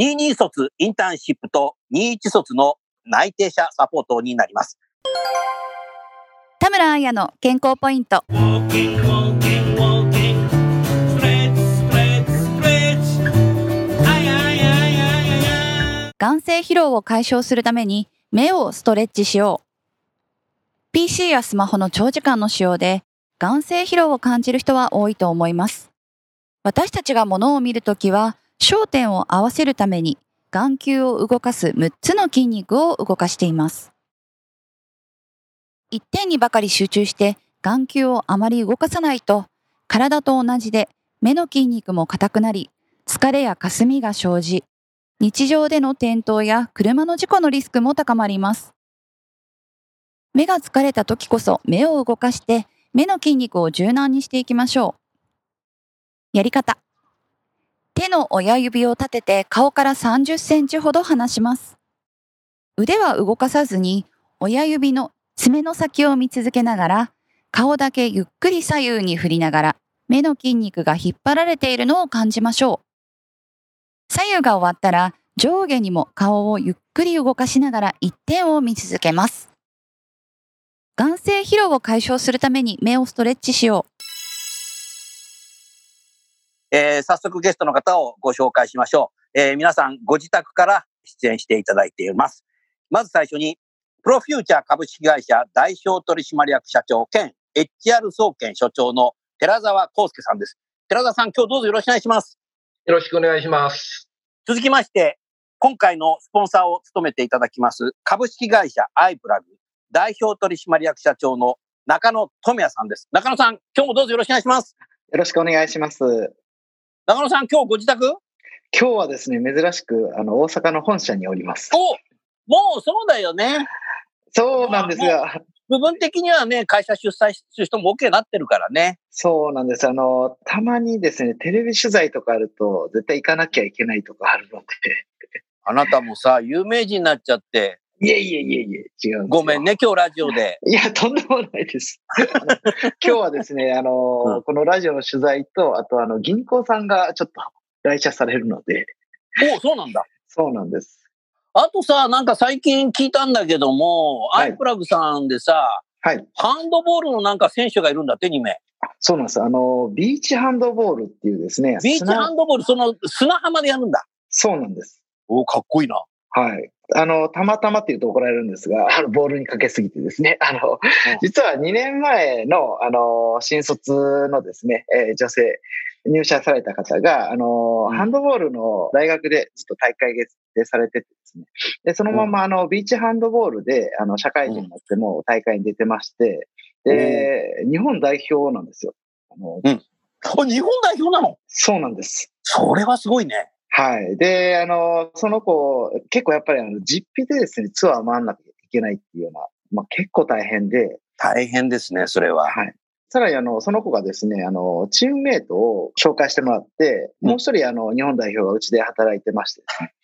22卒インターンシップと21卒の内定者サポートになります。田村彩の健康ポイント。眼性疲労を解消するために目をストレッチしよう。PC やスマホの長時間の使用で眼性疲労を感じる人は多いと思います。私たちが物を見るときは焦点を合わせるために眼球を動かす6つの筋肉を動かしています一点にばかり集中して眼球をあまり動かさないと体と同じで目の筋肉も硬くなり疲れや霞が生じ日常での転倒や車の事故のリスクも高まります。目が疲れた時こそ目を動かして目の筋肉を柔軟にしていきましょう。やり方。手の親指を立てて顔から30センチほど離します。腕は動かさずに親指の爪の先を見続けながら顔だけゆっくり左右に振りながら目の筋肉が引っ張られているのを感じましょう。左右が終わったら上下にも顔をゆっくり動かしながら一点を見続けます。眼性疲労を解消するために目をストレッチしよう。えー早速ゲストの方をご紹介しましょう。えー皆さんご自宅から出演していただいています。まず最初に、プロフューチャー株式会社代表取締役社長兼 HR 総研所長の寺澤康介さんです。寺澤さん、今日どうぞよろしくお願いします。よろしくお願いします。続きまして、今回のスポンサーを務めていただきます、株式会社アイプラグ代表取締役社長の中野智也さんです。中野さん、今日もどうぞよろしくお願いします。よろしくお願いします。中野さん、今日ご自宅？今日はですね、珍しく、あの、大阪の本社におります。おもうそうだよね。そうなんですが、部分的にはね、会社出産する人も OK になってるからね。そうなんです。あの、たまにですね、テレビ取材とかあると、絶対行かなきゃいけないとかあるのあなたもさ、有名人になっちゃって、で。いえいえいえいえ、違うごめん。ね、今日ラジオで。いや、とんでもないです。今日はですね、あの、うんこのラジオの取材と、あとあの、銀行さんがちょっと来社されるので、おそうなんだ。そうなんです。あとさ、なんか最近聞いたんだけども、はいアイプラグさんでさ、はい。ハンドボールのなんか選手がいるんだって、2名。そうなんです。あの、ビーチハンドボールっていうですね、ビーチ砂ハンドボール、その砂浜でやるんだ。そうなんです。おかっこいいな。はい。あの、たまたまって言うと怒られるんですが、あの、ボールにかけすぎてですね、あの、実は2年前の、あの、新卒のですね、えー女性、入社された方が、あの、うん。ハンドボールの大学でずっと大会でされててですね、で、そのまま、あの、ビーチハンドボールで、あの、社会人になっても大会に出てまして、で、日本代表なんですよ。あの、これ日本代表なの？そうなんです。それはすごいね。はい。で、あの、その子、結構やっぱりあの、実費でですね、ツアー回んなきゃいけないっていうような、まあ結構大変で、大変ですね、それは。はい。さらにあの、その子がですね、あの、チームメイトを紹介してもらって、うんもう一人あの、日本代表がうちで働いてましてですね。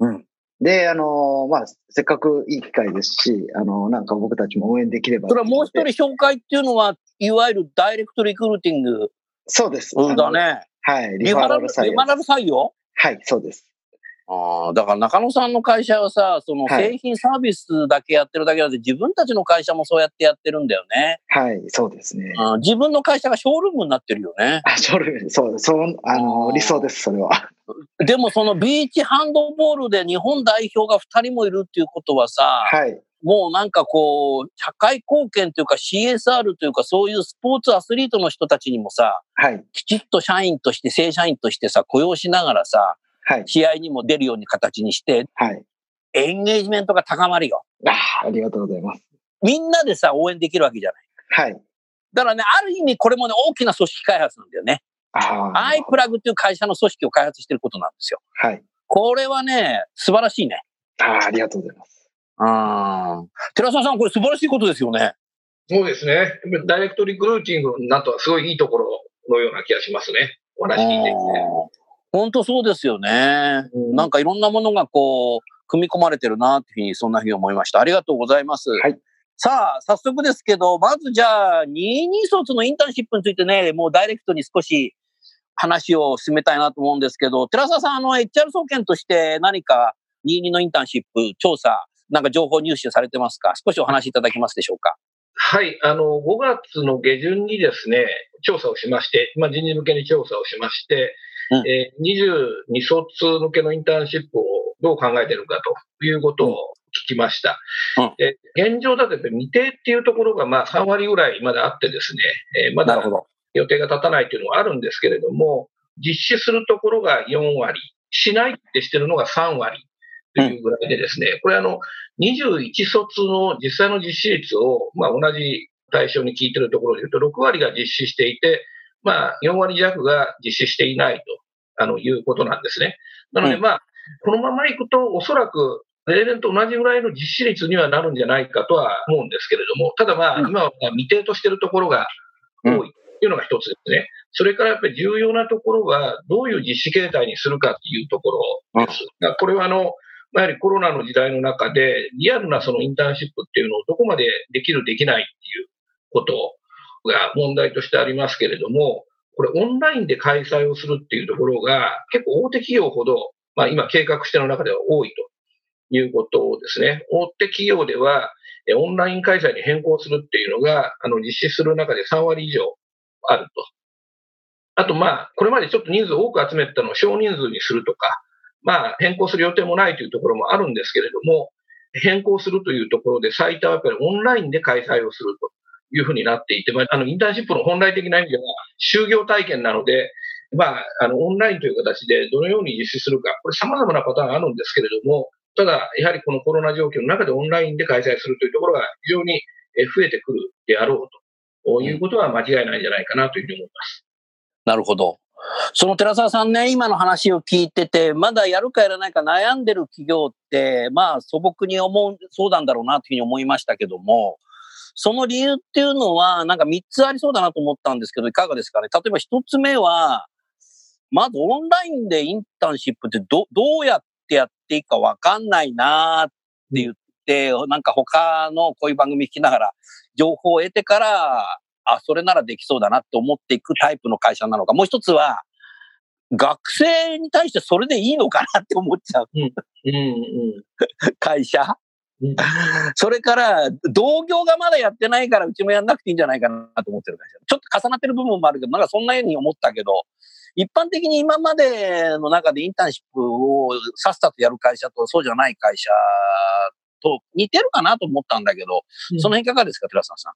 うん。で、あの、まあ、せっかくいい機会ですし、あの、なんか僕たちも応援できれば。それはもう一人紹介っていうのは、いわゆるダイレクトリクルーティングそうです。だあの。ね。はい。リファラル、リファラル採用？はい、そうです。あああ、だから中野さんの会社はさ、そのはい製品サービスだけやってるだけだって、自分たちの会社もそうやってやってるんだよね。はい、そうですね。あー自分の会社がショールームになってるよね。あ、それ、そう、そう、ああの、ー理想です、それは。でもそのビーチハンドボールで日本代表が2人もいるっていうことはさ、はい。もうなんかこう、社会貢献というか CSR というかそういうスポーツアスリートの人たちにもさ、はい。きちっと社員として、正社員としてさ、雇用しながらさ、はい。試合にも出るように形にして、はい。エンゲージメントが高まるよ。あーありがとうございます。みんなでさ、応援できるわけじゃない。はい。だからね、ある意味これもね、大きな組織開発なんだよね。ああ。アイプラグっていう会社の組織を開発してることなんですよ。はい。これはね、素晴らしいね。ああ、ありがとうございます。うん。寺澤さん、これ素晴らしいことですよね。そうですね。ダイレクトリクルーティングなんとはすごいいいところのような気がしますね。お話聞いてて。本当そうですよね。うんなんかいろんなものがこう、組み込まれてるなっていうふうに、そんなふうに思いました。ありがとうございます。はい。さあ、早速ですけど、まずじゃあ、22卒のインターンシップについてね、もうダイレクトに少し話を進めたいなと思うんですけど、寺澤さん、あの、HR 総研として何か22のインターンシップ調査、なんか情報入手されてますか？少しお話しいただけますでしょうか？はい。あの、5月の下旬にですね、調査をしまして、まあ、人事向けに調査をしまして、うん。えー22卒向けのインターンシップをどう考えているかということを聞きました。うん。で現状だと未定っていうところがまあ3割ぐらいまだあってですね、えーまだど。予定が立たないというのはあるんですけれども、実施するところが4割、しないってしてるのが3割というぐらいでですね、これあの、21卒の実際の実施率を、まあ同じ対象に聞いてるところで言うと、6割が実施していて、まあ4割弱が実施していないとあのいうことなんですね。なのでうんまあ、このままいくと、おそらく例年と同じぐらいの実施率にはなるんじゃないかとは思うんですけれども、ただまあ、うん今は未定としているところが多いというのが一つですね。それからやっぱり重要なところは、どういう実施形態にするかというところです。これはあの、やはりコロナの時代の中で、リアルなそのインターンシップっていうのをどこまでできる、できないっていうことが問題としてありますけれども、これオンラインで開催をするっていうところが結構大手企業ほど、まあ今計画してる中では多いということですね。大手企業では、オンライン開催に変更するっていうのが、あの、実施する中で3割以上あると。あと、まあ、これまでちょっと人数多く集めたのを少人数にするとか、まあ、変更する予定もないというところもあるんですけれども、変更するというところで最多はやっぱりオンラインで開催をするというふうになっていて、まあ、あの、インターンシップの本来的な意味では、就業体験なので、まあ、あの、オンラインという形でどのように実施するか、これ様々なパターンあるんですけれども、ただ、やはりこのコロナ状況の中でオンラインで開催するというところが非常に増えてくるであろうということは間違いないんじゃないかなというふうに思います。なるほど。その寺澤さんね、今の話を聞いてて、まだやるかやらないか悩んでる企業って、まあ素朴に思う、そうなんだろうなというふうに思いましたけども、その理由っていうのは、なんか3つありそうだなと思ったんですけど、いかがですかね？例えば1つ目は、まずオンラインでインターンシップってどどうやってやっていいかわかんないなって言って、なんか他のこういう番組聞きながら、情報を得てから、あ、それならできそうだなって思っていくタイプの会社なのか。もう一つは、学生に対してそれでいいのかなって思っちゃううん、うん。会社。う んそれから、同業がまだやってないからうちもやんなくていいんじゃないかなと思ってる会社。ちょっと重なってる部分もあるけど、なんかそんなように思ったけど、一般的に今までの中でインターンシップをさっさとやる会社とそうじゃない会社と似てるかなと思ったんだけど、その辺いかがですか、寺澤さん。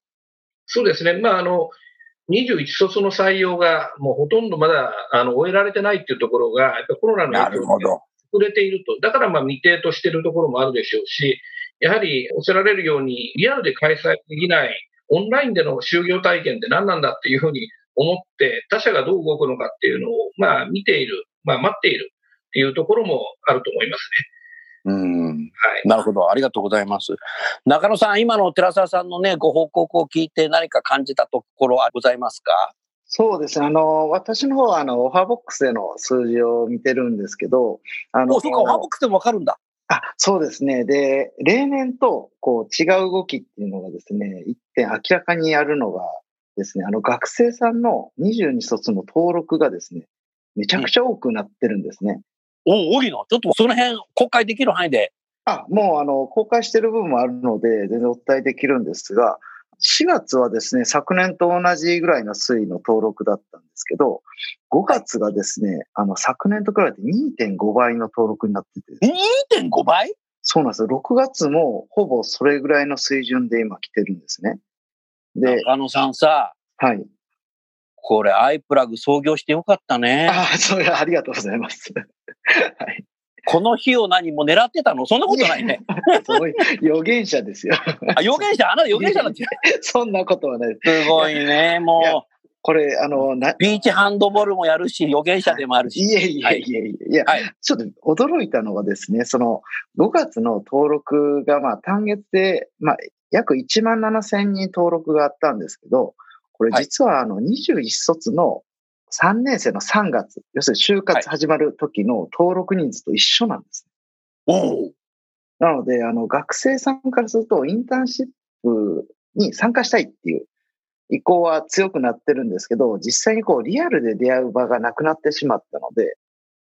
そうですね。まあ、あの、21卒の採用がもうほとんどまだあの終えられてないっていうところが、やっぱりコロナの影響でど。遅れていると。だからまあ未定としているところもあるでしょうし、やはりおっしゃられるように、リアルで開催できないオンラインでの就業体験って何なんだっていうふうに思って、他社がどう動くのかっていうのを、まあ見ている、まあ待っているっていうところもあると思いますうん。ね。はい。なるほど。ありがとうございます。中野さん、今の寺澤さんのね、ご報告を聞いて何か感じたところはございますか？そうですね。あの、私の方は、あの、オファーボックスでの数字を見てるんですけど、あの、お、そうか、オファーボックスでもわかるんだ。あ、そうですね。で、例年と、こう、違う動きっていうのがですね、一点明らかにあるのがですね、あの、学生さんの22卒の登録がですね、めちゃくちゃ多くなってるんですね。お、荻野、ちょっとその辺、公開できる範囲で。あ、もうあの、公開してる部分もあるので、全然お伝えできるんですが、4月はですね、昨年と同じぐらいの推移の登録だったんですけど、5月がですね、あの、昨年と比べて2.5倍の登録になってて、2.5倍？そうなんですよ。6月もほぼそれぐらいの水準で今来てるんですね。で、中野さんさ、はい。これ、アイプラグ創業してよかったね。ああ、それありがとうございます。はい。この日を何も狙ってたの？そんなことないね。予言者ですよ。あ、予言者、あなた予言者だって。そんなことはないです。すごいね。もこれ、あの、なう、、ビーチハンドボールもやるし、予言者でもあるし。いえいえいえいえ。いや、はいちょっと驚いたのはですね、その5月の登録が、まあ単月で、まあ約1万7千人登録があったんですけど、これ実はあの21卒の3年生の3月、要するに就活始まる時の登録人数と一緒なんです。おお。なので、あの、学生さんからすると、インターンシップに参加したいっていう意向は強くなってるんですけど、実際にこう、リアルで出会う場がなくなってしまったので、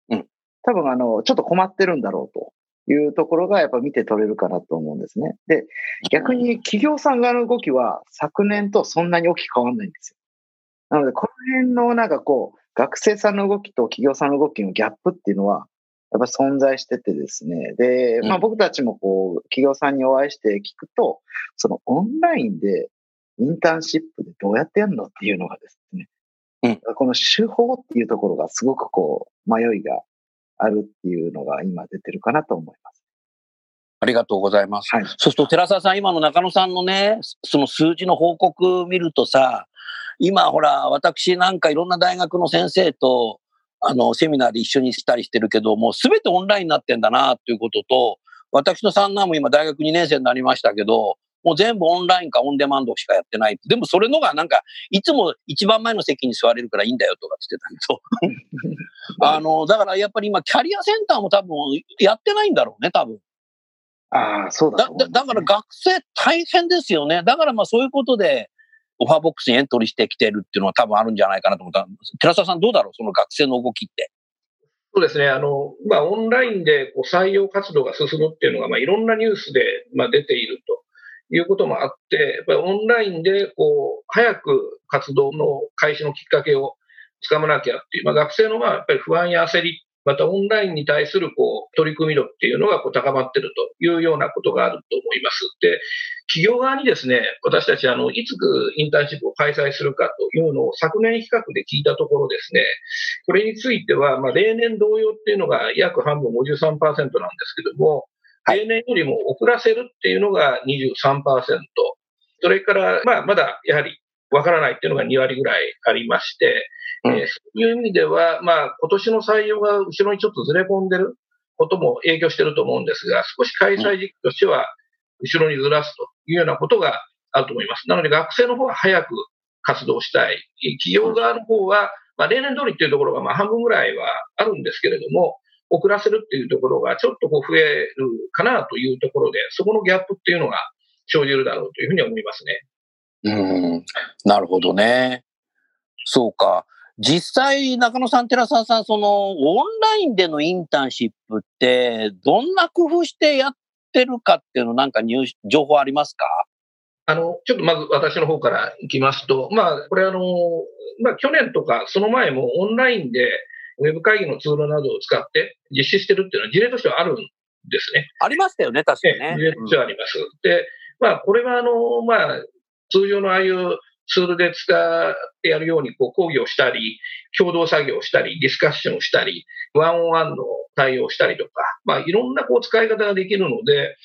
うん。多分、あの、ちょっと困ってるんだろうというところがやっぱ見て取れるかなと思うんですね。で、逆に企業さん側の動きは昨年とそんなに大きく変わらないんですよ。なので、辺のなんかこう、学生さんの動きと企業さんの動きのギャップっていうのは、やっぱ存在しててですね。で、まあうん僕たちもこう、企業さんにお会いして聞くと、そのオンラインでインターンシップでどうやってやるのっていうのがですね、うんこの手法っていうところがすごくこう、迷いがあるっていうのが今出てるかなと思います。ありがとうございます。はい。そうすると、寺澤さん、今の中野さんのね、その数字の報告見るとさ、今ほら、私なんかいろんな大学の先生と、あの、セミナーで一緒にしたりしてるけど、もうすべてオンラインになってんだな、っていうことと、私の三男も今大学2年生になりましたけど、もう全部オンラインかオンデマンドしかやってない。でもそれのがなんか、いつも一番前の席に座れるからいいんだよとかって言ってたけど。あの、だからやっぱり今、キャリアセンターも多分やってないんだろうね、多分。ああ、そうだねだだから学生大変ですよね。だからまあそういうことで、オファーボックスにエントリーしてきてるっていうのは多分あるんじゃないかなと思った。寺澤さんどうだろう？その学生の動きって。そうですね。あの、まあ、オンラインでこう採用活動が進むっていうのが、まあ、いろんなニュースで、まあ、出ているということもあって、やっぱりオンラインで、こう、早く活動の開始のきっかけをつかまなきゃっていう、まあ、学生の、まあ、やっぱり不安や焦り、またオンラインに対する、こう、取り組み度っていうのが、こう、高まってるというようなことがあると思います。で、企業側にですね、私たち、あの、いつインターンシップを開催するかというのを昨年比較で聞いたところですね、これについては、まあ、例年同様っていうのが約半分53%なんですけども、例年よりも遅らせるっていうのが23%、それから、まあ、まだやはりわからないっていうのが2割ぐらいありまして、うんえーそういう意味では、まあ、今年の採用が後ろにちょっとずれ込んでることも影響してると思うんですが、少し開催時期としては後ろにずらすというようなことがあると思います。なので学生の方は早く活動したい。企業側の方は、まあ、例年通りっていうところがまあ半分ぐらいはあるんですけれども、遅らせるっていうところがちょっとこう増えるかなというところで、そこのギャップっていうのが生じるだろうというふうに思いますね。うん。なるほどね。そうか。実際、中野さん、寺澤さん、その、オンラインでのインターンシップって、どんな工夫してやってるかっていうの、なんか入情報ありますか？あの、ちょっとまず私の方からいきますと、まあ、これあの、まあ、去年とかその前もオンラインでウェブ会議のツールなどを使って実施してるっていうのは事例としてはあるんですね。ありましたよね、確かにね。事例としてはあります。で、まあ、これはあの、まあ、通常のああいうツールで使ってやるように、こう、講義をしたり、共同作業をしたり、ディスカッションをしたり、ワンオンワンの対応をしたりとか、まあ、いろんなこう使い方ができるので、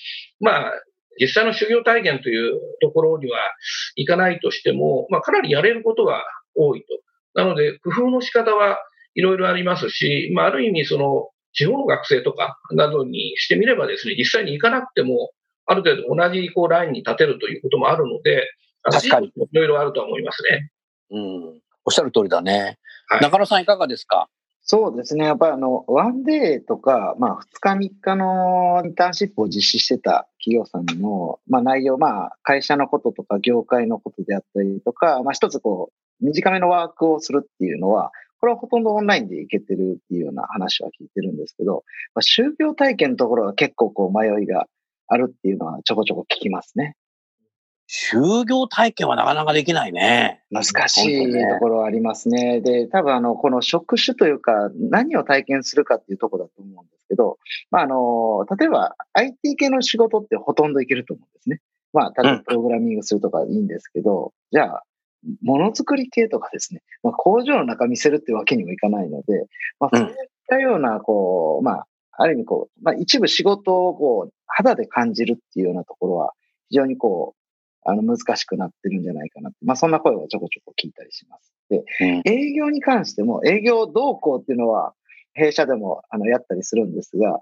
まあ、実際の修行体験というところにはいかないとしても、まあ、かなりやれることは多いと。なので、工夫の仕方はいろいろありますし、まあ、ある意味、その、地方の学生とかなどにしてみればですね、実際に行かなくても、ある程度同じこうラインに立てるということもあるので、確かに。いろいろあるとは思いますね。うん。おっしゃる通りだね。はい中野さん、いかがですか？そうですね。やっぱりあの、ワンデーとか、まあ、二日三日のインターンシップを実施してた企業さんの、まあ、内容、まあ、会社のこととか、業界のことであったりとか、まあ、一つこう、短めのワークをするっていうのは、ここれはほとんどオンラインで行けてるっていうような話は聞いてるんですけど、まあ、就業体験のところは結構こう迷いがあるっていうのはちょこちょこ聞きますね。就業体験はなかなかできないね。難しいところはありますね。で、多分あの、この職種というか、何を体験するかっていうところだと思うんですけど、まああの、例えば IT 系の仕事ってほとんどいけると思うんですね。まあ、例えばプログラミングするとかいいんですけど、じゃあ、ものづくり系とかですね、まあ、工場の中見せるってわけにもいかないので、まあ、そういったような、こう、まあ、ある意味こう、まあ、一部仕事をこう、肌で感じるっていうようなところは、非常にこう、あの、難しくなってるんじゃないかなって。まあ、そんな声をちょこちょこ聞いたりします。で、うん営業に関しても、営業動向っていうのは、弊社でも、あの、やったりするんですが、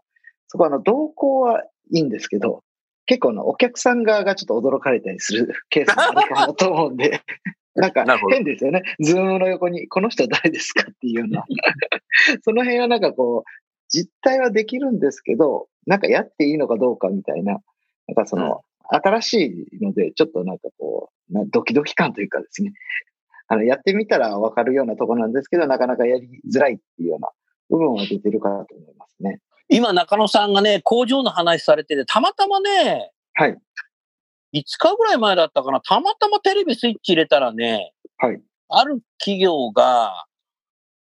そこは、あの、動向はいいんですけど、結構あの、お客さん側がちょっと驚かれたりするケースもあるかなと思うんで、なんか変ですよね。ズームの横に、この人誰ですかっていうような。その辺はなんかこう、実態はできるんですけど、なんかやっていいのかどうかみたいな、なんかその、新しいので、ちょっとなんかこう、なドキドキ感というかですね、あの、やってみたらわかるようなところなんですけど、なかなかやりづらいっていうような部分は出てるかなと思いますね。今、中野さんがね、工場の話されてて、たまたまね、はい。5日ぐらい前だったかな、たまたまテレビスイッチ入れたらね、はい。ある企業が、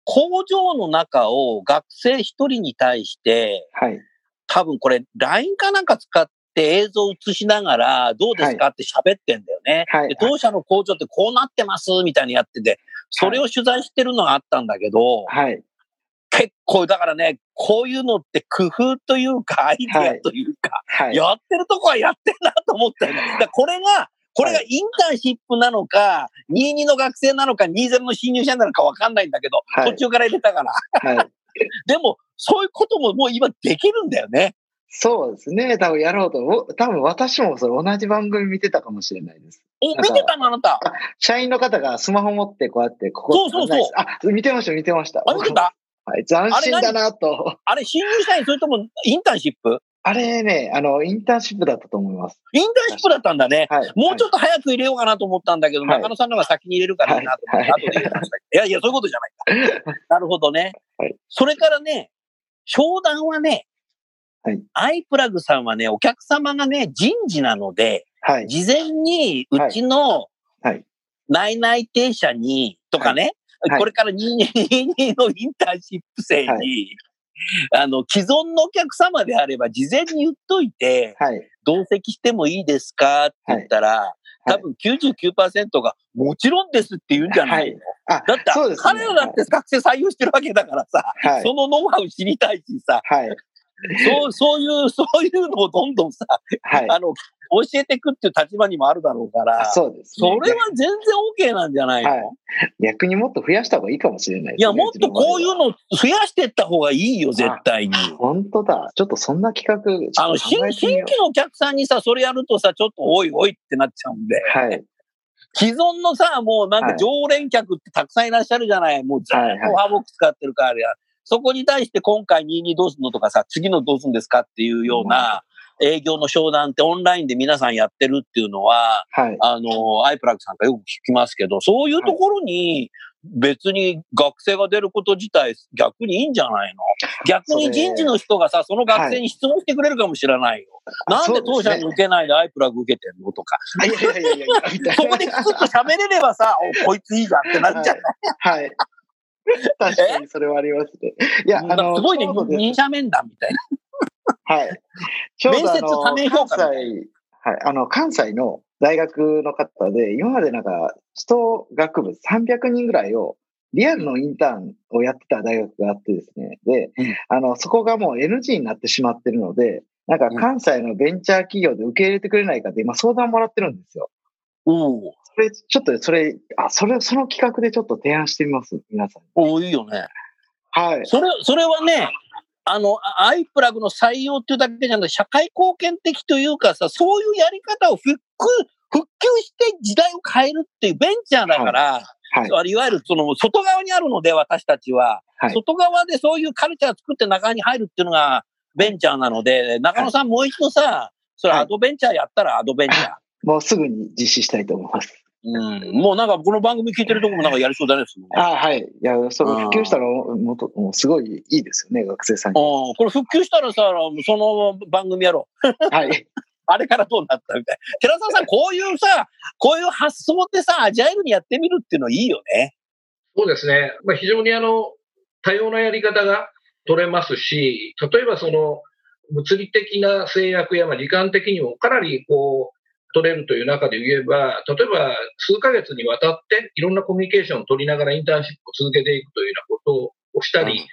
工場の中を学生一人に対して、はい。多分これ LINE かなんか使って映像を映しながら、どうですか？って喋ってんだよね。はいで。当社の工場ってこうなってますみたいにやってて、それを取材してるのがあったんだけど、はい。結構だからね、こういうのって工夫というか、アイディアというか、はい。やってるとこはやってんなと思ったよね。だこれが、これがインターンシップなのか、22の学生なのか、20の新入社員なのかわかんないんだけど、はい途中から入れたから。はい。でも、そういうことももう今できるんだよね。そうですね。多分やろうと。お多分私もそれ同じ番組見てたかもしれないです。お、見てたのあなた？社員の方がスマホ持ってこうやって、ここそうそうそうあ、見てました、見てました。あ、見てた？はい、斬新だなと。あれ、新入社員、それともインターンシップ？あれね、あの、インターンシップだったと思います。インターンシップだったんだね。はい。もうちょっと早く入れようかなと思ったんだけど、はい中野さんの方が先に入れるからいいなと思って、はい後で入れました。いやいや、そういうことじゃないか。なるほどね。はいそれからね、商談はね、はい。アイプラグさんはね、お客様がね、人事なので、はい。事前にうちのはい。内内定者に、とかね、はい。これから22のインターンシップ生に、はあの、既存のお客様であれば事前に言っといて、はい。同席してもいいですか？って言ったら、い。多分99%が、もちろんですって言うんじゃないの、あ、だって、彼らだって学生採用してるわけだからさ、はい。そのノウハウ知りたいしさ、はい。そう、そういう、そういうのをどんどんさ、はい。あの、教えていくっていう立場にもあるだろうから、あそうですね。それは全然 OK なんじゃないの、はい逆にもっと増やした方がいいかもしれないね。いや、もっとこういうの。の増やしていった方がいいよ、絶対に。本当だ。ちょっとそんな企画、ちあの、新新規のお客さんにさ、それやるとさ、ちょっとおいおいってなっちゃうんで。う。はい。既存のさ、もうなんかはい常連客ってたくさんいらっしゃるじゃない。もうずっはいはいとハーボックス使ってるからや。そこに対して今回22どうすんのとかさ、次のどうすんですかっていうような営業の商談ってオンラインで皆さんやってるっていうのは、はい。あの、アイプラグさんからよく聞きますけど、そういうところに別に学生が出ること自体逆にいいんじゃないの？逆に人事の人がさ、その学生に質問してくれるかもしれないよ。なんで当社に受けないでアイプラグ受けてんのとか。そこできちっと喋れればさ、お、こいついいじゃんってなっちゃう。はい。確かにそれはありますね。いや、あの、すごいね二者面談みたいな。はい。ちょうどあ面接多面評の、関西、はい、あの、関西の大学の方で、今までなんか、人学部300人ぐらいを、リアルのインターンをやってた大学があってですね。で、うんあの、そこがもう NG になってしまってるので、なんか関西のベンチャー企業で受け入れてくれないかって今相談もらってるんですよ。おおそれ、ちょっとそれ、あ、それ、その企画でちょっと提案してみます、皆さんに。おいいよね。はい。それ、それはね、あの、あアイプラグの採用っていうだけじゃなくて、社会貢献的というかさ、そういうやり方を復旧、復旧して時代を変えるっていうベンチャーだから、はい。あいわゆるその外側にあるので私たちは、はい外側でそういうカルチャー作って中に入るっていうのがベンチャーなので、中野さんもう一度さ、それはいアドベンチャーやったらアドベンチャー。もうすぐに実施したいと思います。うん。もうなんかこの番組聞いてるとこもなんかやりそうだね。あはい。いや、それ普及したらもっと、もうすごいいいですよね、学生さんに。うんこれ復旧したらさ、その番組やろう。はい。あれからどうなったみたいな。寺澤さん、こういうさ、こういう発想ってさ、アジャイルにやってみるっていうのいいよね。そうですね。まあ、非常にあの、多様なやり方が取れますし、例えばその、物理的な制約や、まあ、時間的にもかなりこう、取れるという中で言えば、例えば数ヶ月にわたっていろんなコミュニケーションを取りながらインターンシップを続けていくというようなことをしたり、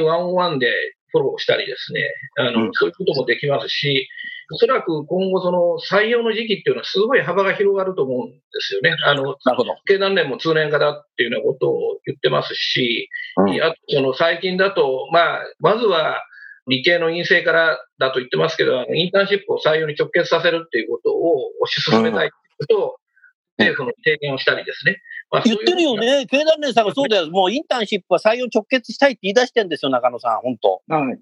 ワンオンワンでフォローしたりですね、あの、うん。そういうこともできますし、おそらく今後その採用の時期っていうのはすごい幅が広がると思うんですよね。あの、なるほど。経団連も通年化だっていうようなことを言ってますし、うん。あとその最近だと、まあ、まずは理系の陰性からだと言ってますけど、インターンシップを採用に直結させるっていうことを推し進めたいということを、うん政府の提言をしたりですね。まあ言ってるよ。ね。経団連さんがそうだよ。もうインターンシップは採用直結したいって言い出してんですよ、中野さん。本当。はい。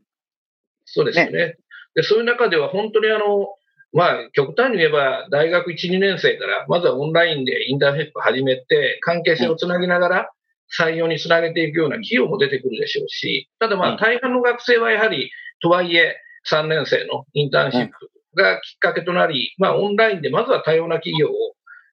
そうですよね。で、そういう中では本当にあの、まあ、極端に言えば、大学1、2年生から、まずはオンラインでインターンシップを始めて、関係性をつなぎながら、採用につなげていくような企業も出てくるでしょうし、ただまうん。あ、大半の学生はやはり、とはいえ、3年生のインターンシップがきっかけとなり、まあ、オンラインでまずは多様な企業を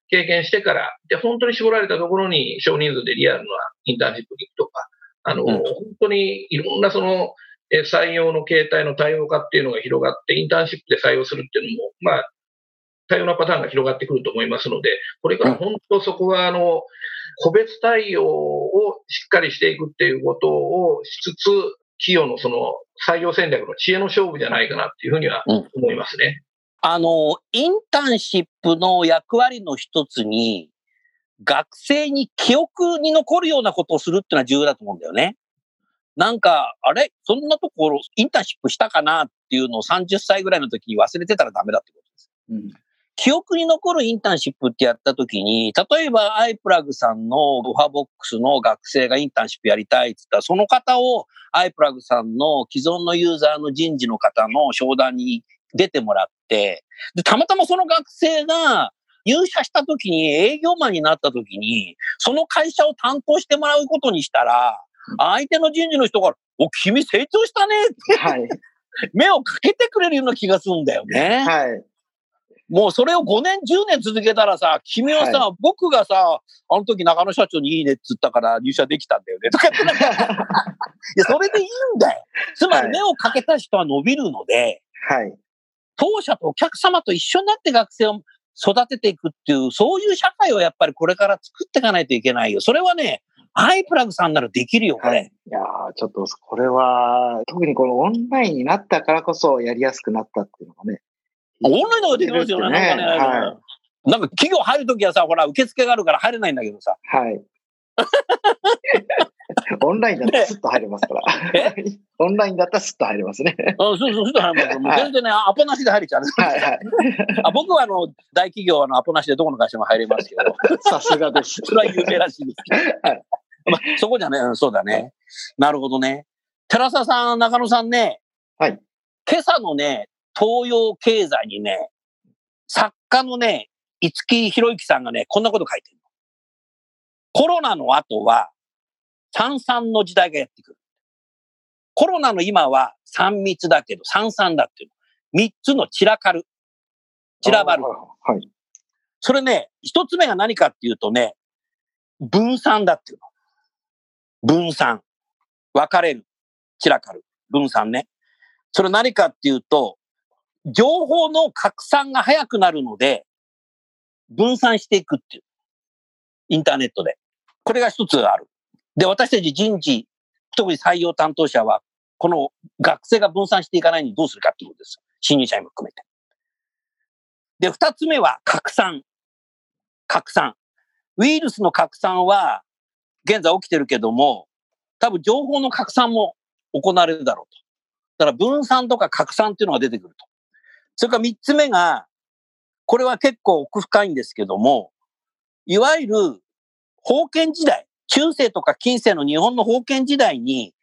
経験してから、で、本当に絞られたところに少人数でリアルなインターンシップに行くとか、あの、うん。本当にいろんなその、えー採用の形態の多様化っていうのが広がって、インターンシップで採用するっていうのも、まあ、多様なパターンが広がってくると思いますので、これから本当そこは、あの、個別対応をしっかりしていくっていうことをしつつ、企業のその採用戦略の知恵の勝負じゃないかなっていうふうにはうん思いますね。あの、インターンシップの役割の一つに、学生に記憶に残るようなことをするっていうのは重要だと思うんだよね。なんか、あれ？そんなところ、インターンシップしたかなっていうのを30歳ぐらいの時に忘れてたらダメだってことです。うん記憶に残るインターンシップってやった時に、例えばアイプラグさんのオファーボックスの学生がインターンシップやりたいって言ったら、その方をアイプラグさんの既存のユーザーの人事の方の商談に出てもらって、で、たまたまその学生が入社した時に営業マンになった時に、その会社を担当してもらうことにしたら、相手の人事の人が、お、君成長したねってはい。目をかけてくれるような気がするんだよね。はい。もうそれを5年、10年続けたらさ、君はさ、僕がさ、あの時中野社長にいいねって言ったから入社できたんだよねとかってなんか いや、それでいいんだよ。つまり目をかけた人は伸びるので、はい。当社とお客様と一緒になって学生を育てていくっていう、そういう社会をやっぱりこれから作っていかないといけないよ。それはね、アイプラグさんならできるよ、これ。はい。いやーちょっと、これは、特にこのオンラインになったからこそやりやすくなったっていうのがね。オンラインの？方ができますよね。なんかね、はなんか企業入るときはさ、ほら、受付があるから入れないんだけどさ。い。はい。オンラインだったらスッと入れますから。オンラインだったらスッと入れますね。あそうそう、そう入れます。もう全然ね、アポなしで入れちゃう。はいはい。あ僕はあの、大企業はあのアポなしでどこの会社も入れますけど、さすがです。それは有名らしいですけど。はいまあ、そこじゃね、うんそうだね。なるほどね。寺澤さん、中野さんね、はい。今朝のね、東洋経済にね、作家のね、五木博之さんがね、こんなこと書いてるの。コロナの後は、三々の時代がやってくる。コロナの今は三密だけど、三々だっていうの。三つの散らかる。散らばる。はい。それね、一つ目が何かっていうとね、分散だっていうの。分散。分かれる。散らかる。分散ね。それ何かっていうと、情報の拡散が早くなるので、分散していくっていう。インターネットで。これが一つある。で、私たち人事、特に採用担当者は、この学生が分散していかないようにどうするかっていうことです。新入社員も含めて。で、二つ目は拡散。拡散。ウイルスの拡散は、現在起きてるけども、多分情報の拡散も行われるだろうと。だから分散とか拡散っていうのが出てくると。それから三つ目が、これは結構奥深いんですけども、いわゆる封建時代、中世とか近世の日本の封建時代に、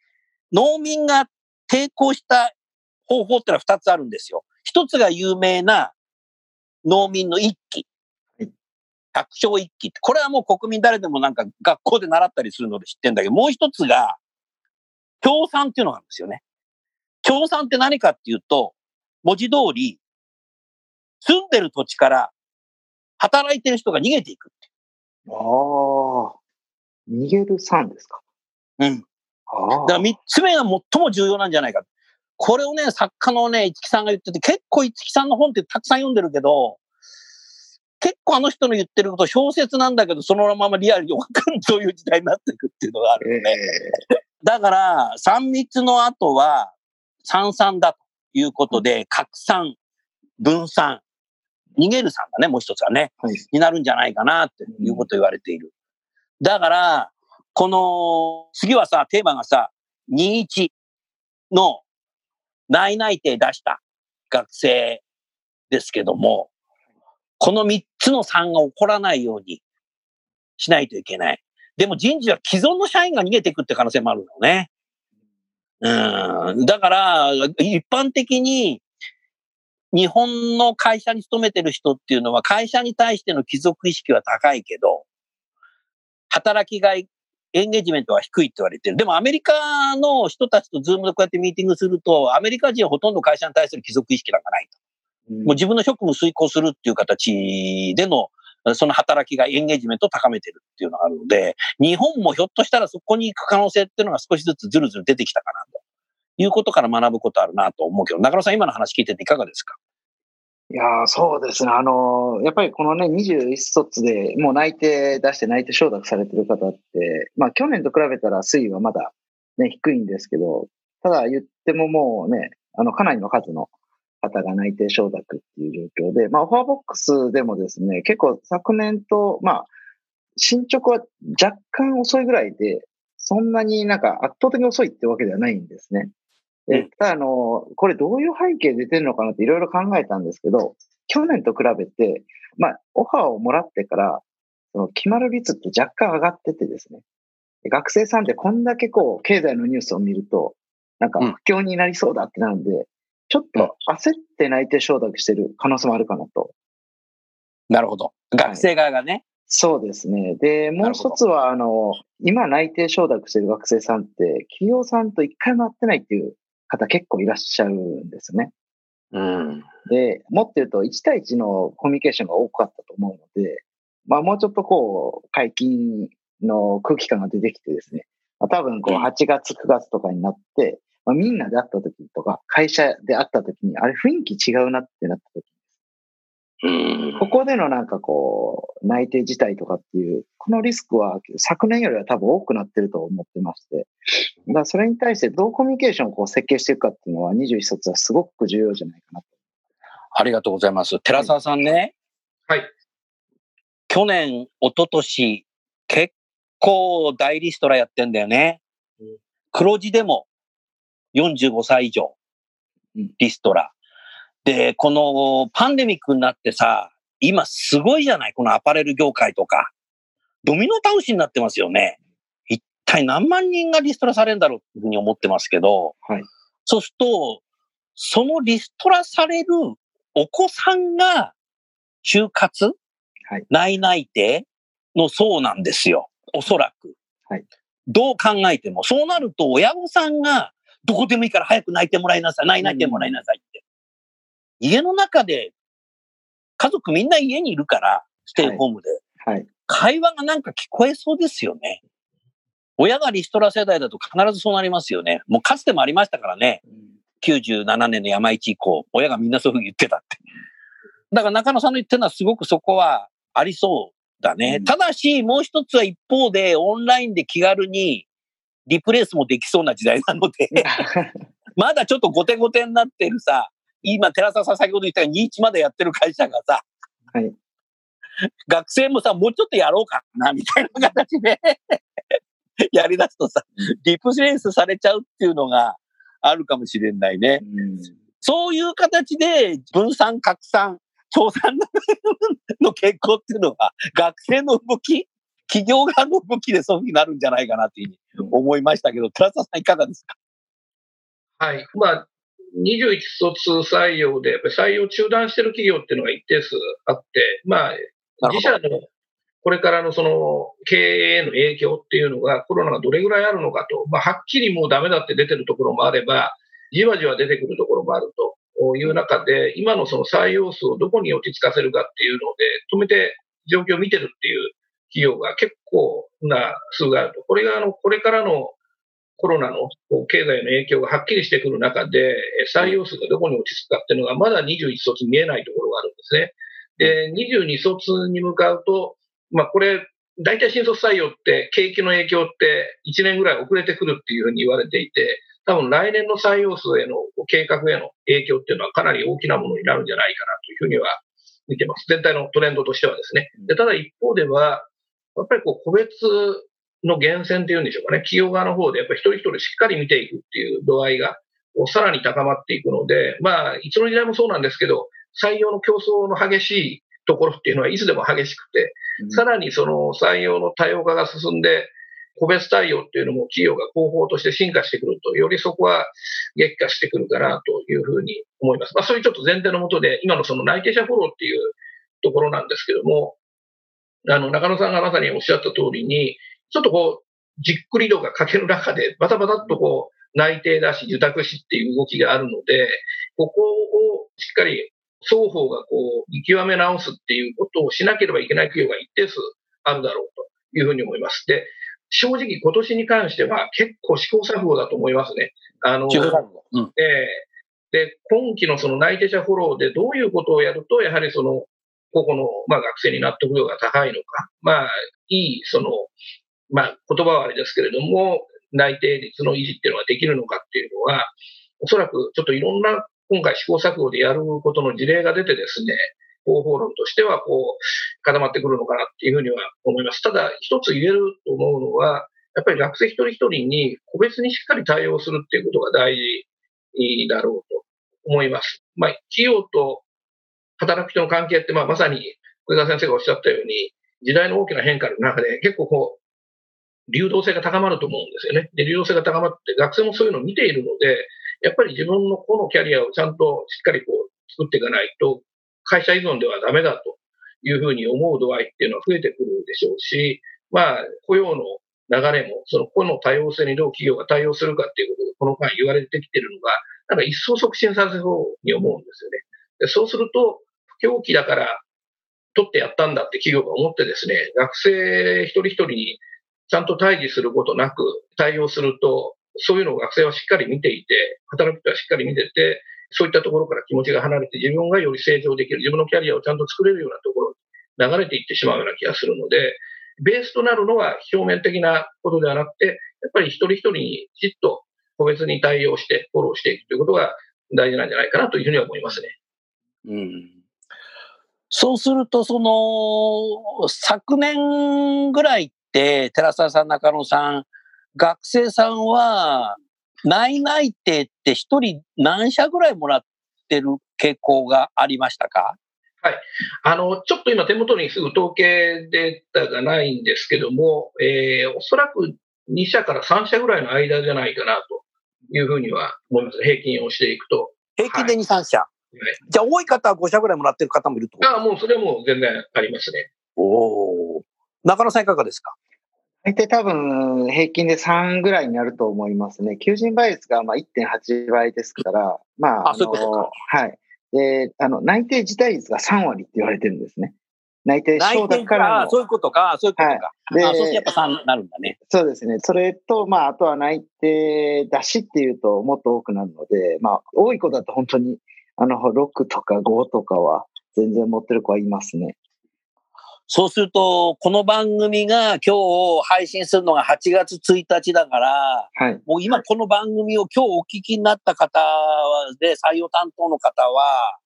農民が抵抗した方法ってのは二つあるんですよ。一つが有名な農民の一揆。百姓一揆って、これはもう国民誰でもなんか学校で習ったりするので知ってんだけど、もう一つが、共産っていうのがあるんですよね。共産って何かっていうと、文字通り、住んでる土地から働いてる人が逃げていくってああ。逃げるさんですか。いう。うん。ああ。だから三つ目が最も重要なんじゃないか。これをね、作家のね、五木さんが言ってて、結構五木さんの本ってたくさん読んでるけど、結構あの人の言ってること小説なんだけど、そのままリアルに分かるという時代になっていくっていうのがあるよね。えだから、三密の後は、三々だということで、拡散、分散、逃げるさんだね、もう一つはね。はい。になるんじゃないかなっていうことを言われている。だから、この、次はさ、テーマがさ、21の内内定出した学生ですけども、この3つの3が起こらないようにしないといけない。でも人事は既存の社員が逃げていくって可能性もあるのね。うん。だから、一般的に日本の会社に勤めてる人っていうのは会社に対しての帰属意識は高いけど、働きがい、エンゲージメントは低いって言われてる。でもアメリカの人たちとズームでこうやってミーティングすると、アメリカ人はほとんど会社に対する帰属意識なんかないと。もう自分の職務遂行するっていう形での、その働きがエンゲージメントを高めてるっていうのがあるので、日本もひょっとしたらそこに行く可能性っていうのが少しずつずるずる出てきたかなということから学ぶことあるなと思うけど、中野さん今の話聞いてていかがですか？いやそうですね。あのーやっぱりこのね、21卒でもう内定出して内定承諾されてる方って、まあ去年と比べたら推移はまだね、低いんですけど、ただ言ってももうね、あの、かなりの数の方が内定承諾っていう状況で、まあオファーボックスでもですね、結構昨年と、まあ、進捗は若干遅いぐらいで、そんなになんか圧倒的に遅いってわけではないんですね。でうんただあの、これどういう背景で出てるのかなっていろいろ考えたんですけど、去年と比べて、まあ、オファーをもらってから、その決まる率って若干上がっててですね。で学生さんってこんだけこう、経済のニュースを見ると、なんかうん不況になりそうだってなるんで、ちょっと焦って内定承諾してる可能性もあるかなと。なるほど。学生側がね。そうですね。で、もう一つは、あの、今内定承諾してる学生さんって、企業さんと一回も会ってないっていう方結構いらっしゃるんですね。うん。で、もっと言うと、1対1のコミュニケーションが多かったと思うので、まあもうちょっとこう、解禁の空気感が出てきてですね、まあ、多分こううん8月、9月とかになって、まあ、みんなで会った時とか、会社で会った時に、あれ雰囲気違うなってなった時うん。ここでのなんかこう、内定自体とかっていう、このリスクは昨年よりは多分多くなってると思ってまして、だからそれに対してどうコミュニケーションをこう設計していくかっていうのは21卒はすごく重要じゃないかなと。ありがとうございます。寺澤さんね。はい。去年、一昨年、結構大リストラやってんだよねうん。黒字でも45歳以上うん、リストラ。で、このパンデミックになってさ、今すごいじゃないこのアパレル業界とか。ドミノ倒しになってますよね。一体何万人がリストラされるんだろうっていうふうに思ってますけど、はい。そうすると、そのリストラされるお子さんが就活はい内内定の層なんですよ。おそらく。はいどう考えても。そうなると、親御さんが、どこでもいいから早く泣いてもらいなさい。内内定もらいなさい。家の中で、家族みんな家にいるから、ステイホームで。はい。会話がなんか聞こえそうですよね。親がリストラ世代だと必ずそうなりますよね。もうかつてもありましたからね。97年の山一以降、親がみんなそういうふうに言ってたって。だから中野さんの言ってるのはすごくそこはありそうだね。うんただし、もう一つは一方でオンラインで気軽にリプレイスもできそうな時代なので、まだちょっと後手後手になってるさ、今、寺澤さん先ほど言ったように21までやってる会社がさ、はい学生もさ、もうちょっとやろうかな、みたいな形で やり出すとさ、リプレイスされちゃうっていうのがあるかもしれないね。うんそういう形で分散、拡散、調査の傾向っていうのは、学生の動き、企業側の動きでそういうふうになるんじゃないかなっていうふうに思いましたけど、寺澤さんいかがですか？はい。まあ、21卒採用で、採用中断してる企業っていうのが一定数あって、まあ、自社のこれからのその経営への影響っていうのがコロナがどれぐらいあるのかと、まあ、はっきりもうダメだって出てるところもあれば、じわじわ出てくるところもあるという中で、今のその採用数をどこに落ち着かせるかっていうので、止めて状況を見てるっていう企業が結構な数があると。これがあの、これからのコロナの経済の影響がはっきりしてくる中で、採用数がどこに落ち着くかっていうのがまだ21卒見えないところがあるんですね。で、22卒に向かうと、まあこれ、大体新卒採用って景気の影響って1年ぐらい遅れてくるっていうふうに言われていて、多分来年の採用数への計画への影響っていうのはかなり大きなものになるんじゃないかなというふうには見てます。全体のトレンドとしてはですね。でただ一方では、やっぱりこう個別の源泉っていうんでしょうかね、企業側の方でやっぱり一人一人しっかり見ていくっていう度合いがさらに高まっていくので、まあ、いつの時代もそうなんですけど、採用の競争の激しいところっていうのはいつでも激しくて、うんさらにその採用の多様化が進んで、個別対応っていうのも企業が広報として進化してくると、よりそこは激化してくるかなというふうに思います。まあそういうちょっと前提のもとで、今のその内定者フォローっていうところなんですけども、あの、中野さんがまさにおっしゃった通りに、ちょっとこう、じっくり度が欠ける中で、バタバタっとこう、内定だし、受託しっていう動きがあるので、ここをしっかり双方がこう、見極め直すっていうことをしなければいけない企業が一定数あるだろうというふうに思います。で、正直今年に関しては結構試行錯誤だと思いますね。あの、うん。ええで、今期のその内定者フォローでどういうことをやると、やはりその、個々の、まあ、学生に納得度が高いのか、まあ、いい、その、まあ、言葉はあれですけれども、内定率の維持っていうのができるのかっていうのは、おそらくちょっといろんな今回試行錯誤でやることの事例が出てですね、方法論としてはこう固まってくるのかなっていうふうには思います。ただ一つ言えると思うのは、やっぱり学生一人一人に個別にしっかり対応するっていうことが大事だろうと思います。まあ企業と働く人の関係ってまあまさに小田先生がおっしゃったように時代の大きな変化の中で結構こう流動性が高まると思うんですよね。で、流動性が高まって学生もそういうのを見ているので、やっぱり自分の個のキャリアをちゃんとしっかりこう作っていかないと、会社依存ではダメだというふうに思う度合いっていうのは増えてくるでしょうし、まあ、雇用の流れも、その個の多様性にどう企業が対応するかっていうことがこの間言われてきてるのが、なんか一層促進させそうに思うんですよね。でそうすると、不況期だから取ってやったんだって企業が思ってですね、学生一人一人にちゃんと対峙することなく対応すると、そういうのを学生はしっかり見ていて、働く人はしっかり見てて、そういったところから気持ちが離れて自分がより成長できる、自分のキャリアをちゃんと作れるようなところに流れていってしまうような気がするので、ベースとなるのは表面的なことではなくて、やっぱり一人一人にきっと個別に対応してフォローしていくということが大事なんじゃないかなというふうには思いますね。うんそうすると、その、昨年ぐらいて、寺澤さん、中野さん、学生さんは、内内定って一人何社ぐらいもらってる傾向がありましたか？あの、ちょっと今手元にすぐ統計データがないんですけども、えー、おそらく2社から3社ぐらいの間じゃないかなというふうには思います。平均をしていくと。平均で2、3社。じゃあ、多い方は5社ぐらいもらってる方もいると？ああ、もうそれはもう全然ありますね。おお。中野さんいかがですか？大体多分平均で3ぐらいになると思いますね。求人倍率がまあ1.8倍ですから、まあ、あそういうことかはい。で、あの、内定辞退率が3割って言われてるんですね。内定承諾からの。あそういうことか、そういうことか。はいであそうやっぱ3になるんだね。そうですね。それと、まあ、あとは内定出しっていうともっと多くなるので、まあ、多い子だと本当に、あの、6とか5とかは全然持ってる子はいますね。そうすると、この番組が今日配信するのが8月1日だから、はい。もう今この番組を今日お聞きになった方で採用担当の方は、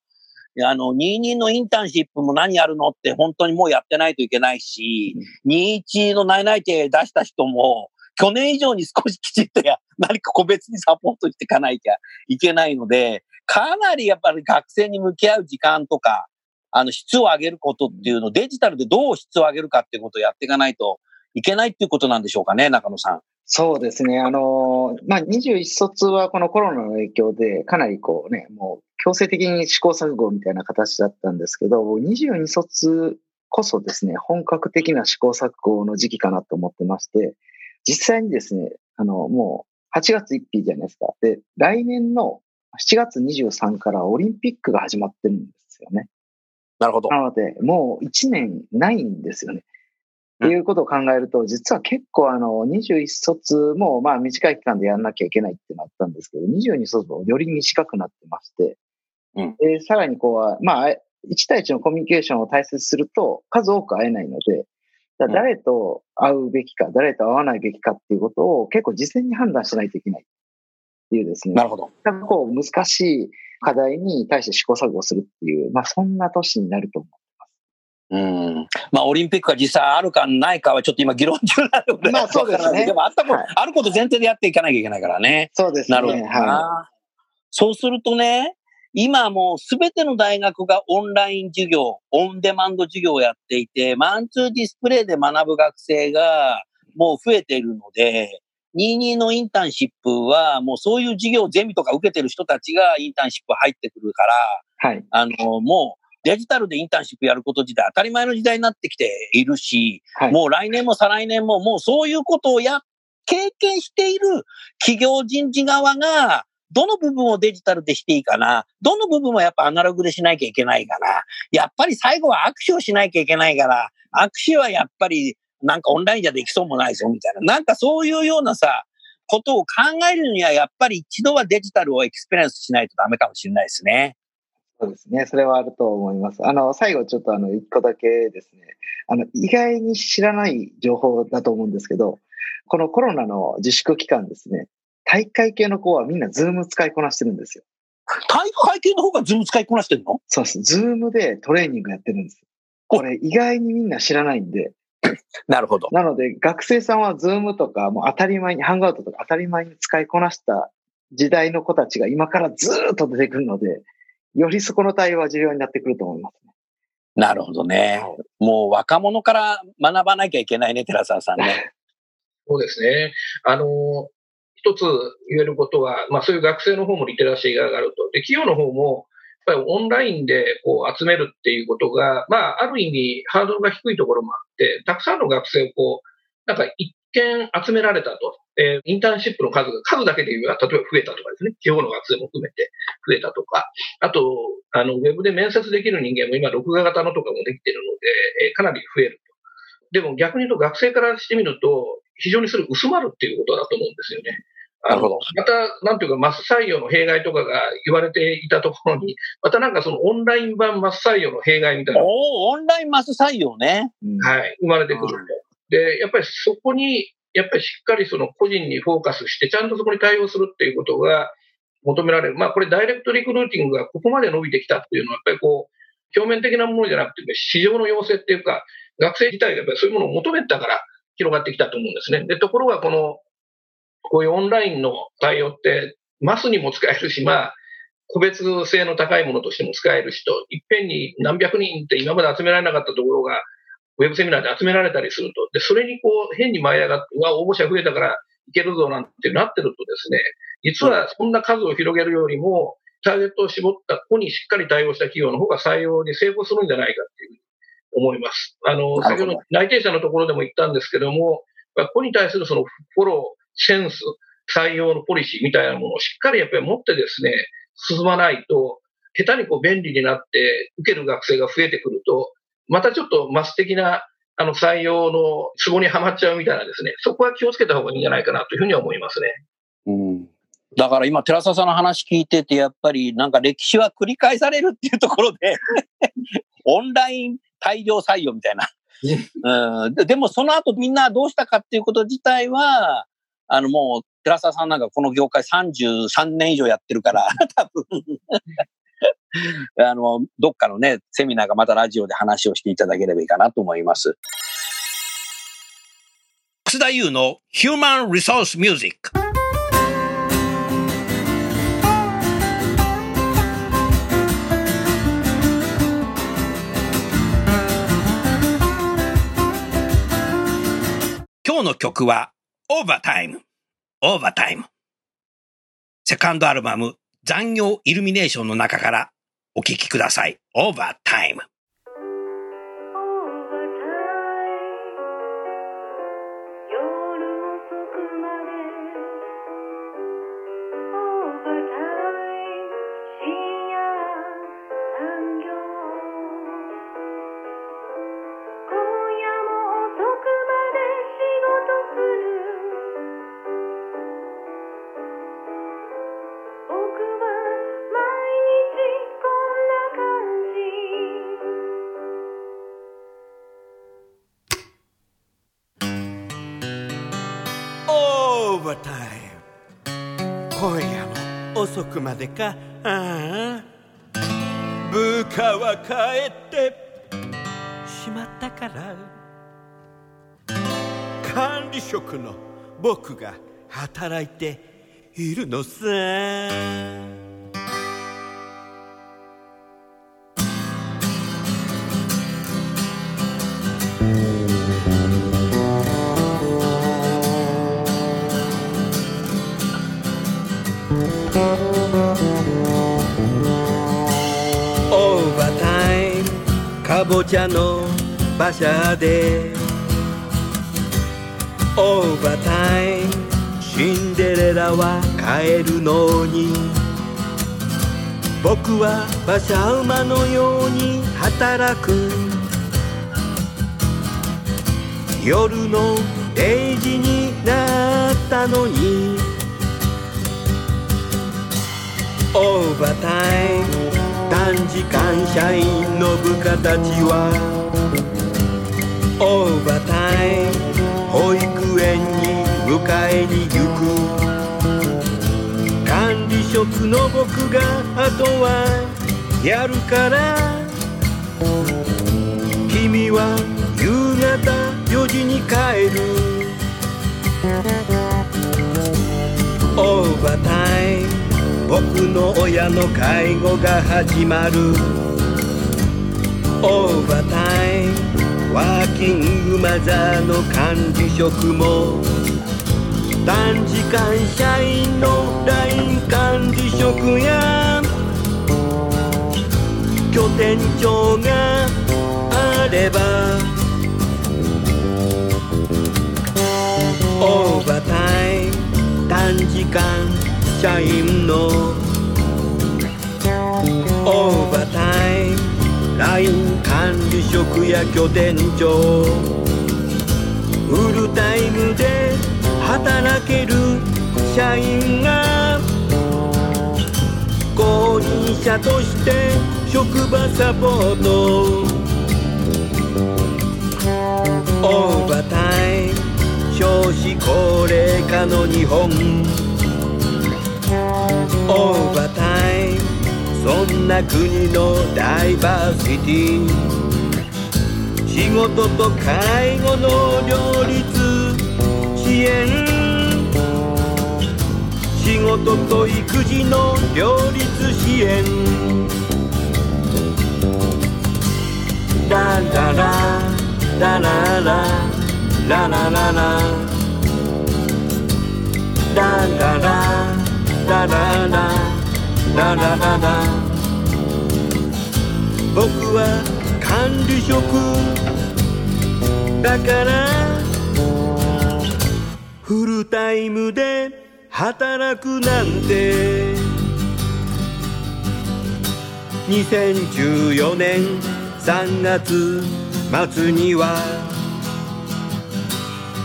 あの、22のインターンシップも何やるのって本当にもうやってないといけないし、21の内々定出した人も、去年以上に少しきちっとや、何か個別にサポートしていかないきゃいけないので、かなりやっぱり学生に向き合う時間とか、あの、質を上げることっていうのを、デジタルでどう質を上げるかっていうことをやっていかないといけないっていうことなんでしょうかね、中野さん。そうですね。あの、まあ、21卒はこのコロナの影響でかなりこうね、もう強制的に試行錯誤みたいな形だったんですけど、22卒こそですね、本格的な試行錯誤の時期かなと思ってまして、実際にですね、あの、もう8月1日じゃないですか。で、来年の7月23からオリンピックが始まってるんですよね。なるほど。なので、もう1年ないんですよね。っていうことを考えると、実は結構あの、21卒もまあ短い期間でやんなきゃいけないってなったんですけど、22卒もより短くなってまして、うんでさらにこうは、まあ、1対1のコミュニケーションを大切にすると、数多く会えないので、誰と会うべきか、誰と会わないべきかっていうことを結構事前に判断しないといけないっていうですね。なるほど。こう難しい課題に対して試行錯誤するっていう、まあそんな年になると思うん。まあ、オリンピックが実際あるかないかはちょっと今議論中なので。まあそうですね でもあったこと、はいあること前提でやっていかなきゃいけないからね。う。そうですね。なるほどはな。そうするとね、今もうすべての大学がオンライン授業、オンデマンド授業をやっていて、マンツーディスプレイで学ぶ学生がもう増えているので、22のインターンシップはもうそういう授業、ゼミとか受けてる人たちがインターンシップ入ってくるから、い。はい。あの、もうデジタルでインターンシップやること自体当たり前の時代になってきているし、はい。もう来年も再来年ももうそういうことをや、経験している企業人事側が、どの部分をデジタルでしていいかなどの部分はやっぱアナログでしなきゃいけないかなやっぱり最後は握手をしなきゃいけないから、握手はやっぱりなんかオンラインじゃできそうもないぞみたいな。なんかそういうようなさ、ことを考えるにはやっぱり一度はデジタルを experience しないとダメかもしれないですね。そうですね。それはあると思います。あの、最後ちょっとあの、一個だけですね。あの、意外に知らない情報だと思うんですけど、このコロナの自粛期間ですね、体育会系の子はみんなズーム使いこなしてるんですよ。体育会系の方がズーム使いこなしてんの？そうです。ズームでトレーニングやってるんです。これ意外にみんな知らないんで、なるほど。なので学生さんはズームとかもう当たり前に、ハングアウトとか当たり前に使いこなした時代の子たちが今からずーっと出てくるので、よりそこの対応は重要になってくると思いますね。なるほどね。もう若者から学ばなきゃいけないね、寺澤さんね。そうですね。あの、一つ言えることは、まあそういう学生の方もリテラシーが上がると。で、企業の方も、やっぱりオンラインでこう集めるっていうことが、まあある意味ハードルが低いところもあって、たくさんの学生をこう、なんか一見集められたと。えーインターンシップの数が、数だけで言えば、例えば増えたとかですね。地方の学生も含めて増えたとか。あと、あの、ウェブで面接できる人間も今、録画型のとかもできてるので、えーかなり増えると。でも逆に言うと学生からしてみると、非常にそれ薄まるっていうことだと思うんですよね。なるほどまた、なんていうか、マス採用の弊害とかが言われていたところに、またなんかそのオンライン版マス採用の弊害みたいなおおオンラインマス採用ね。うんはい、生まれてくると。で、やっぱりそこに、やっぱりしっかりその個人にフォーカスして、ちゃんとそこに対応するっていうことが求められる。まあこれダイレクトリクルーティングがここまで伸びてきたっていうのは、やっぱりこう、表面的なものじゃなくて、市場の要請っていうか、学生自体がやっぱりそういうものを求めたから広がってきたと思うんですね。で、ところがこの、こういうオンラインの対応って、マスにも使えるし、まあ、個別性の高いものとしても使えるしと、いっぺんに何百人って今まで集められなかったところが、ウェブセミナーで集められたりすると、で、それにこう、変に舞い上がって、うわ、応募者増えたからいけるぞなんてなってるとですね、実はそんな数を広げるよりも、ターゲットを絞った子にしっかり対応した企業の方が採用に成功するんじゃないかっていう思います。あの、先ほど内定者のところでも言ったんですけども、子に対するそのフォロー、センス、採用のポリシーみたいなものをしっかりやっぱり持ってですね、進まないと、下手にこう便利になって受ける学生が増えてくると、またちょっとマス的なあの採用のツボにはまっちゃうみたいなですね、そこは気をつけた方がいいんじゃないかなというふうには思いますね。うん。だから今、寺澤さんの話聞いてて、やっぱりなんか歴史は繰り返されるっていうところで、オンライン大量採用みたいな。うん、ででもその後みんなどうしたかっていうこと自体は、あのもう、寺澤さんなんかこの業界33年以上やってるから、多分、あの、どっかのね、セミナーかまたラジオで話をしていただければいいかなと思います。楠田祐の Human Resource Music。今日の曲はオーバータイム、オーバータイム。セカンドアルバム残業イルミネーションの中からお聴きください。オーバータイム。ーバータイム今夜も遅くまでか？ああ？部下は帰って。しまったから。管理職の僕が働いているのさ。かぼちゃの馬車でオーバータイムシンデレラは帰るのに。僕は馬車馬のように働く。夜の0時になったのに。オーバータイム。短時間社員の部下たちはオーバータイム保育園に迎えに行く。管理職の僕があとはやるから君は夕方4時に帰る。僕の親の介護が始まる。オーバータイムワーキングマザーの管理職も。短時間社員の LINE 管理職や拠点長があれば。オーバータイム短時間社員のオーバータイム LINE 管理職や拠点長フルタイムで働ける社員が後任者として職場サポート。オーバータイム少子高齢化の日本。オーバータイムそんな国のダイバーシティ。仕事と介護の両立。支援。仕事と育児の両立支援。ラララ。ラララ。ララララ。ララララ。ラララララララ僕は管理職だから。フルタイムで働くなんて。2014年3月末には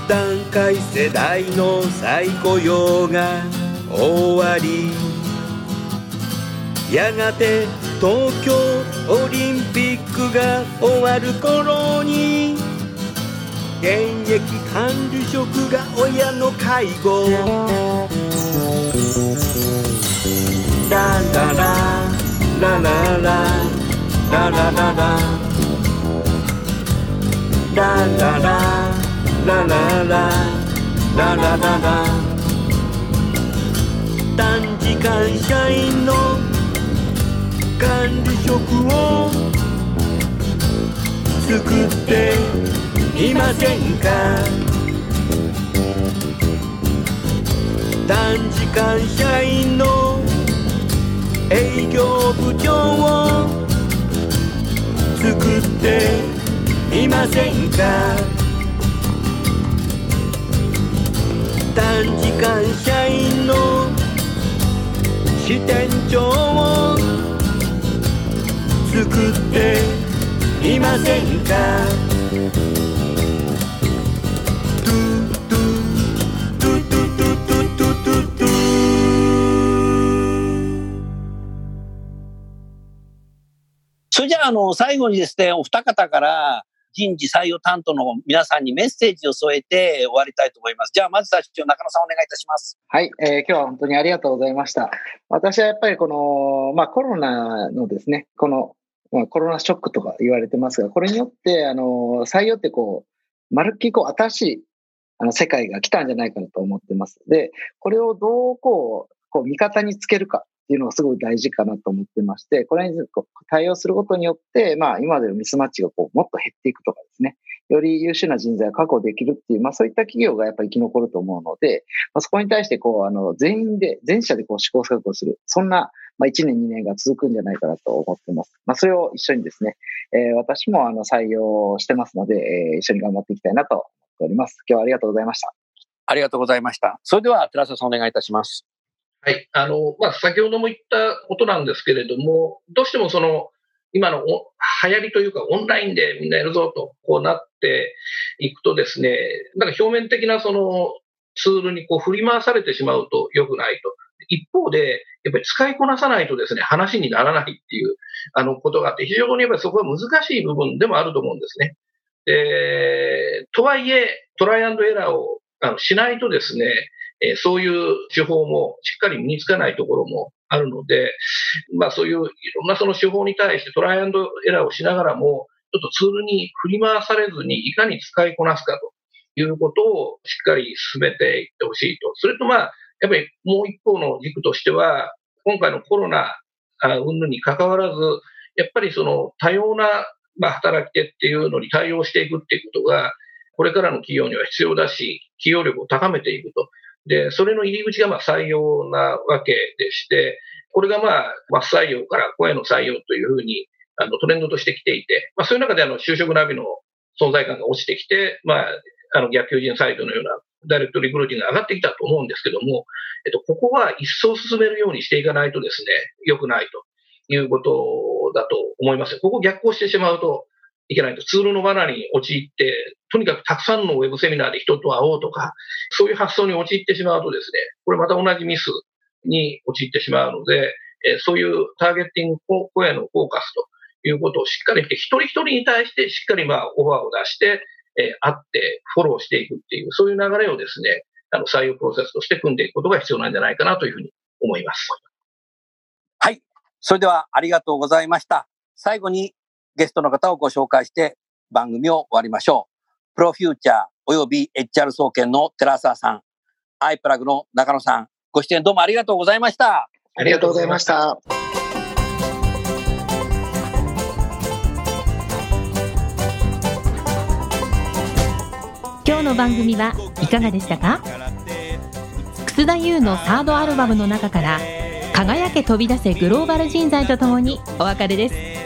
団塊世代の再雇用が終わり。やがて東京オリンピックが終わる頃に現役管理職が親の介護。ラララララララ。ラララララララララ。ララララ。短時間社員の管理職を作っていませんか？短時間社員の営業部長を作っていませんか？短時間社員の支店長を作っていませんか？トゥトゥトゥトゥトゥトゥトゥトゥそれじゃあ、あの、最後にですね、お二方から人事採用担当の皆さんにメッセージを添えて終わりたいと思います。じゃあ、まず最初、中野さんお願いいたします。はい、えー今日は本当にありがとうございました。私はやっぱりこの、まあコロナのですね、この、まあ、コロナショックとか言われてますが、これによって、あの、採用ってこう、まるっきりこう、新しい、あの、世界が来たんじゃないかなと思ってます。で、これをどうこう、こう、味方につけるかっていうのがすごい大事かなと思ってまして、これにこう対応することによって、まあ、今までのミスマッチがこう、もっと減っていくとかですね、より優秀な人材を確保できるっていう、まあそういった企業がやっぱり生き残ると思うので、まあ、そこに対してこう、あの、全員で、全社でこう試行錯誤する。そんな、まあ1年2年が続くんじゃないかなと思ってます。まあそれを一緒にですね、えー私もあの採用してますので、えー一緒に頑張っていきたいなと思っております。今日はありがとうございました。ありがとうございました。それでは、寺澤さんお願いいたします。はい。あの、まあ、先ほども言ったことなんですけれども、どうしてもその、今のお流行りというか、オンラインでみんなやるぞと、こうなっていくとですね、なんか表面的なそのツールにこう振り回されてしまうと良くないと。一方で、やっぱり使いこなさないとですね、話にならないっていう、あの、ことがあって、非常にやっぱりそこは難しい部分でもあると思うんですね。で、とはいえ、トライアンドエラーをあのしないとですね、えーそういう手法もしっかり身につかないところもあるので、まあそういういろんなその手法に対してトライアンドエラーをしながらも、ちょっとツールに振り回されずにいかに使いこなすかということをしっかり進めていってほしいと。それとまあ、やっぱりもう一方の軸としては、今回のコロナあ云々に関わらず、やっぱりその多様な、まあ、働き手っていうのに対応していくっていうことが、これからの企業には必要だし、企業力を高めていくと。で、それの入り口がまあ採用なわけでして、これがまあ、真っ採用から声の採用というふうに、あの、トレンドとしてきていて、まあそういう中であの、就職ナビの存在感が落ちてきて、まあ、あの、逆求人サイトのようなダイレクトリクルーティングが上がってきたと思うんですけども、えっと、ここは一層進めるようにしていかないとですね、良くないということだと思います。ここ逆行してしまうといけないと、ツールの罠に陥って、とにかくたくさんのウェブセミナーで人と会おうとか、そういう発想に陥ってしまうとですね、これまた同じミスに陥ってしまうので、えーそういうターゲッティング、声のフォーカスということをしっかりして、一人一人に対してしっかりまあオファーを出して、えー会ってフォローしていくっていう、そういう流れをですね、あの採用プロセスとして組んでいくことが必要なんじゃないかなというふうに思います。はい。それでは、ありがとうございました。最後にゲストの方をご紹介して番組を終わりましょう。プロフューチャーおよび HR 総研の寺澤さん、アイプラグの中野さん、ご出演どうもありがとうございました。ありがとうございました。今日の番組はいかがでしたか？楠田優のサードアルバムの中から「輝け飛び出せグローバル人材」とともにお別れです